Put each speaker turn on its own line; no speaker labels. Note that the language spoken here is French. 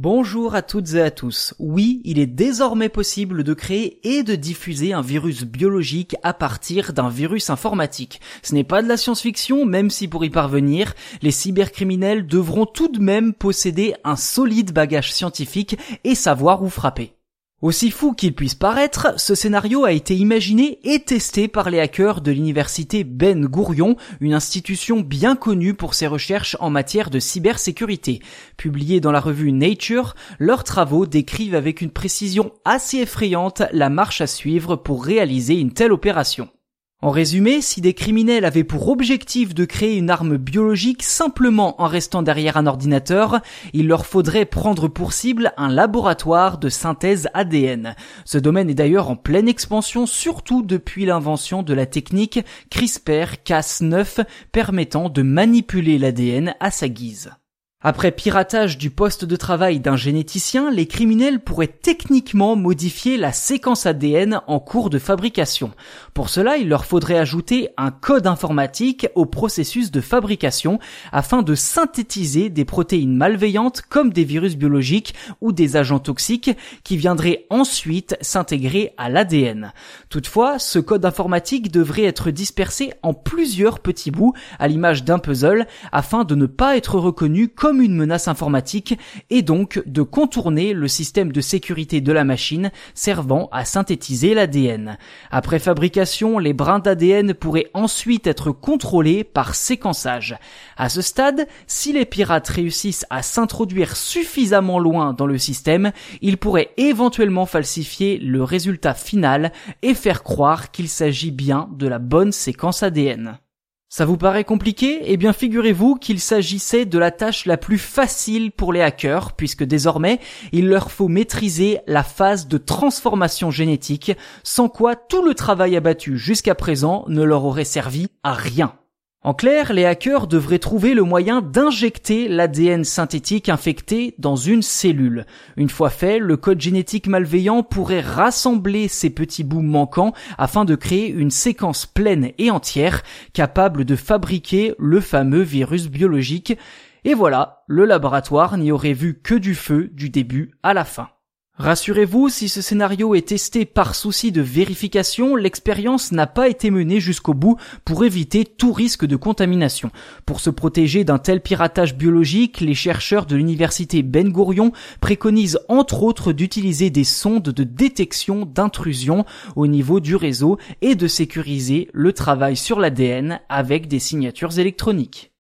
Bonjour à toutes et à tous. Oui, il est désormais possible de créer et de diffuser un virus biologique à partir d'un virus informatique. Ce n'est pas de la science-fiction, même si pour y parvenir, les cybercriminels devront tout de même posséder un solide bagage scientifique et savoir où frapper. Aussi fou qu'il puisse paraître, ce scénario a été imaginé et testé par les hackers de l'université Ben Gurion, une institution bien connue pour ses recherches en matière de cybersécurité. Publiés dans la revue Nature, leurs travaux décrivent avec une précision assez effrayante la marche à suivre pour réaliser une telle opération. En résumé, si des criminels avaient pour objectif de créer une arme biologique simplement en restant derrière un ordinateur, il leur faudrait prendre pour cible un laboratoire de synthèse ADN. Ce domaine est d'ailleurs en pleine expansion, surtout depuis l'invention de la technique CRISPR-Cas9 permettant de manipuler l'ADN à sa guise. Après piratage du poste de travail d'un généticien, les criminels pourraient techniquement modifier la séquence ADN en cours de fabrication. Pour cela, il leur faudrait ajouter un code informatique au processus de fabrication afin de synthétiser des protéines malveillantes comme des virus biologiques ou des agents toxiques qui viendraient ensuite s'intégrer à l'ADN. Toutefois, ce code informatique devrait être dispersé en plusieurs petits bouts à l'image d'un puzzle afin de ne pas être reconnu comme comme une menace informatique et donc de contourner le système de sécurité de la machine servant à synthétiser l'ADN. Après fabrication, les brins d'ADN pourraient ensuite être contrôlés par séquençage. À ce stade, si les pirates réussissent à s'introduire suffisamment loin dans le système, ils pourraient éventuellement falsifier le résultat final et faire croire qu'il s'agit bien de la bonne séquence ADN. Ça vous paraît compliqué? Eh bien figurez-vous qu'il s'agissait de la tâche la plus facile pour les hackers, puisque désormais il leur faut maîtriser la phase de transformation génétique, sans quoi tout le travail abattu jusqu'à présent ne leur aurait servi à rien. En clair, les hackers devraient trouver le moyen d'injecter l'ADN synthétique infecté dans une cellule. Une fois fait, le code génétique malveillant pourrait rassembler ces petits bouts manquants afin de créer une séquence pleine et entière capable de fabriquer le fameux virus biologique. Et voilà, le laboratoire n'y aurait vu que du feu du début à la fin. Rassurez-vous, si ce scénario est testé par souci de vérification, l'expérience n'a pas été menée jusqu'au bout pour éviter tout risque de contamination. Pour se protéger d'un tel piratage biologique, les chercheurs de l'université Ben Gurion préconisent entre autres d'utiliser des sondes de détection d'intrusion au niveau du réseau et de sécuriser le travail sur l'ADN avec des signatures électroniques.